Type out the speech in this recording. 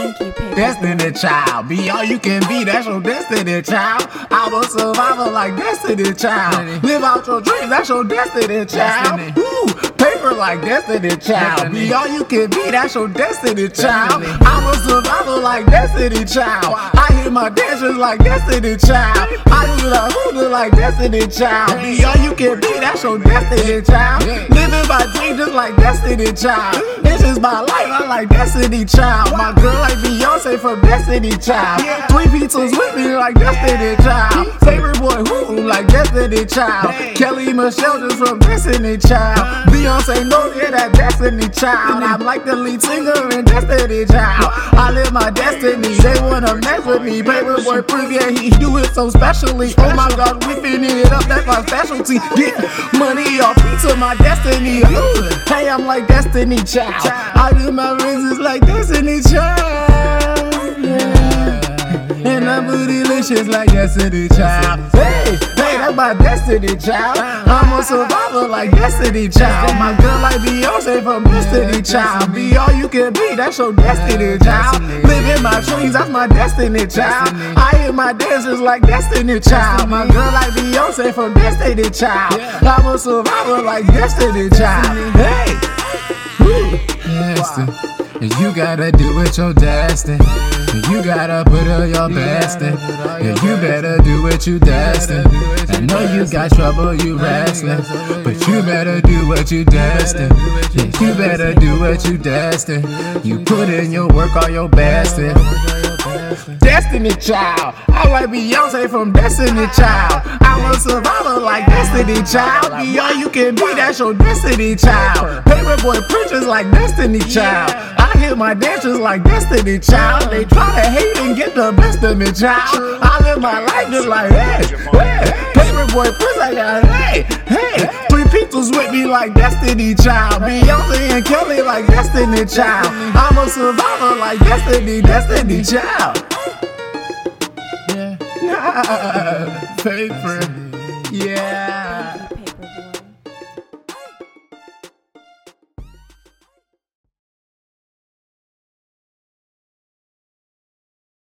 Thank you, Paper. Destiny child, be all you can be, that's your destiny child. I'm a survivor like Destiny child. Live out your dreams, that's your destiny child. Ooh, paper like Destiny child. Destiny. Be all you can be, that's your destiny child. Destiny. I'm a survivor like Destiny child. I hear my dancers like Destiny child. I do the hoodoo like Destiny child. Be all you can be, that's your destiny child. Living my dreams just like Destiny child. This is my life, I like Destiny child. My girl like Beyonce from Destiny child. Three pizzas with me like Destiny child. Favorite boy who like Destiny child. Kelly Michelle just from Destiny child. Uh-huh. Beyonce knows yeah that Destiny child. Mm-hmm. I'm like the lead singer in Destiny child. I live my destiny. They wanna mess with me. Paperboy Prince, yeah he do it so specially. Oh my God, we finna it up. That's my specialty. Get money off pizza, my destiny. Hey, I'm like Destiny child. I do my raises like Destiny child. Yeah. And I'm bootylicious like Destiny Child. Hey, hey, that's my Destiny Child. I'm a survivor like Destiny Child. My girl like Beyonce from Destiny Child. Be all you can be, that's your Destiny Child. Living my dreams, that's my Destiny Child. I hear my dancers like Destiny Child. My girl like Beyonce from Destiny Child. I'm a survivor like Destiny Child. Hey, And you gotta do it your destiny. And you gotta put up your best in. And you better do what you destined. I know you got trouble, you wrestling. But you better do what you destined. Yeah, you better do what you destined. You put in your work, all your best in. Destiny Child. I like Beyonce from Destiny Child. I'm a survivor like Destiny Child. Be all you can be, that's your Destiny Child. Paperboy preachers like Destiny Child. I hear my dancers like Destiny Child. They try to hate and get the best of me, child. I live my life just like, hey, hey. Paperboy Prince, I got, hey, hey. Three pizzas with me like Destiny Child. Beyonce and Kelly like Destiny Child. I'm a survivor like Destiny, Destiny Child. Yeah. Paper. Yeah.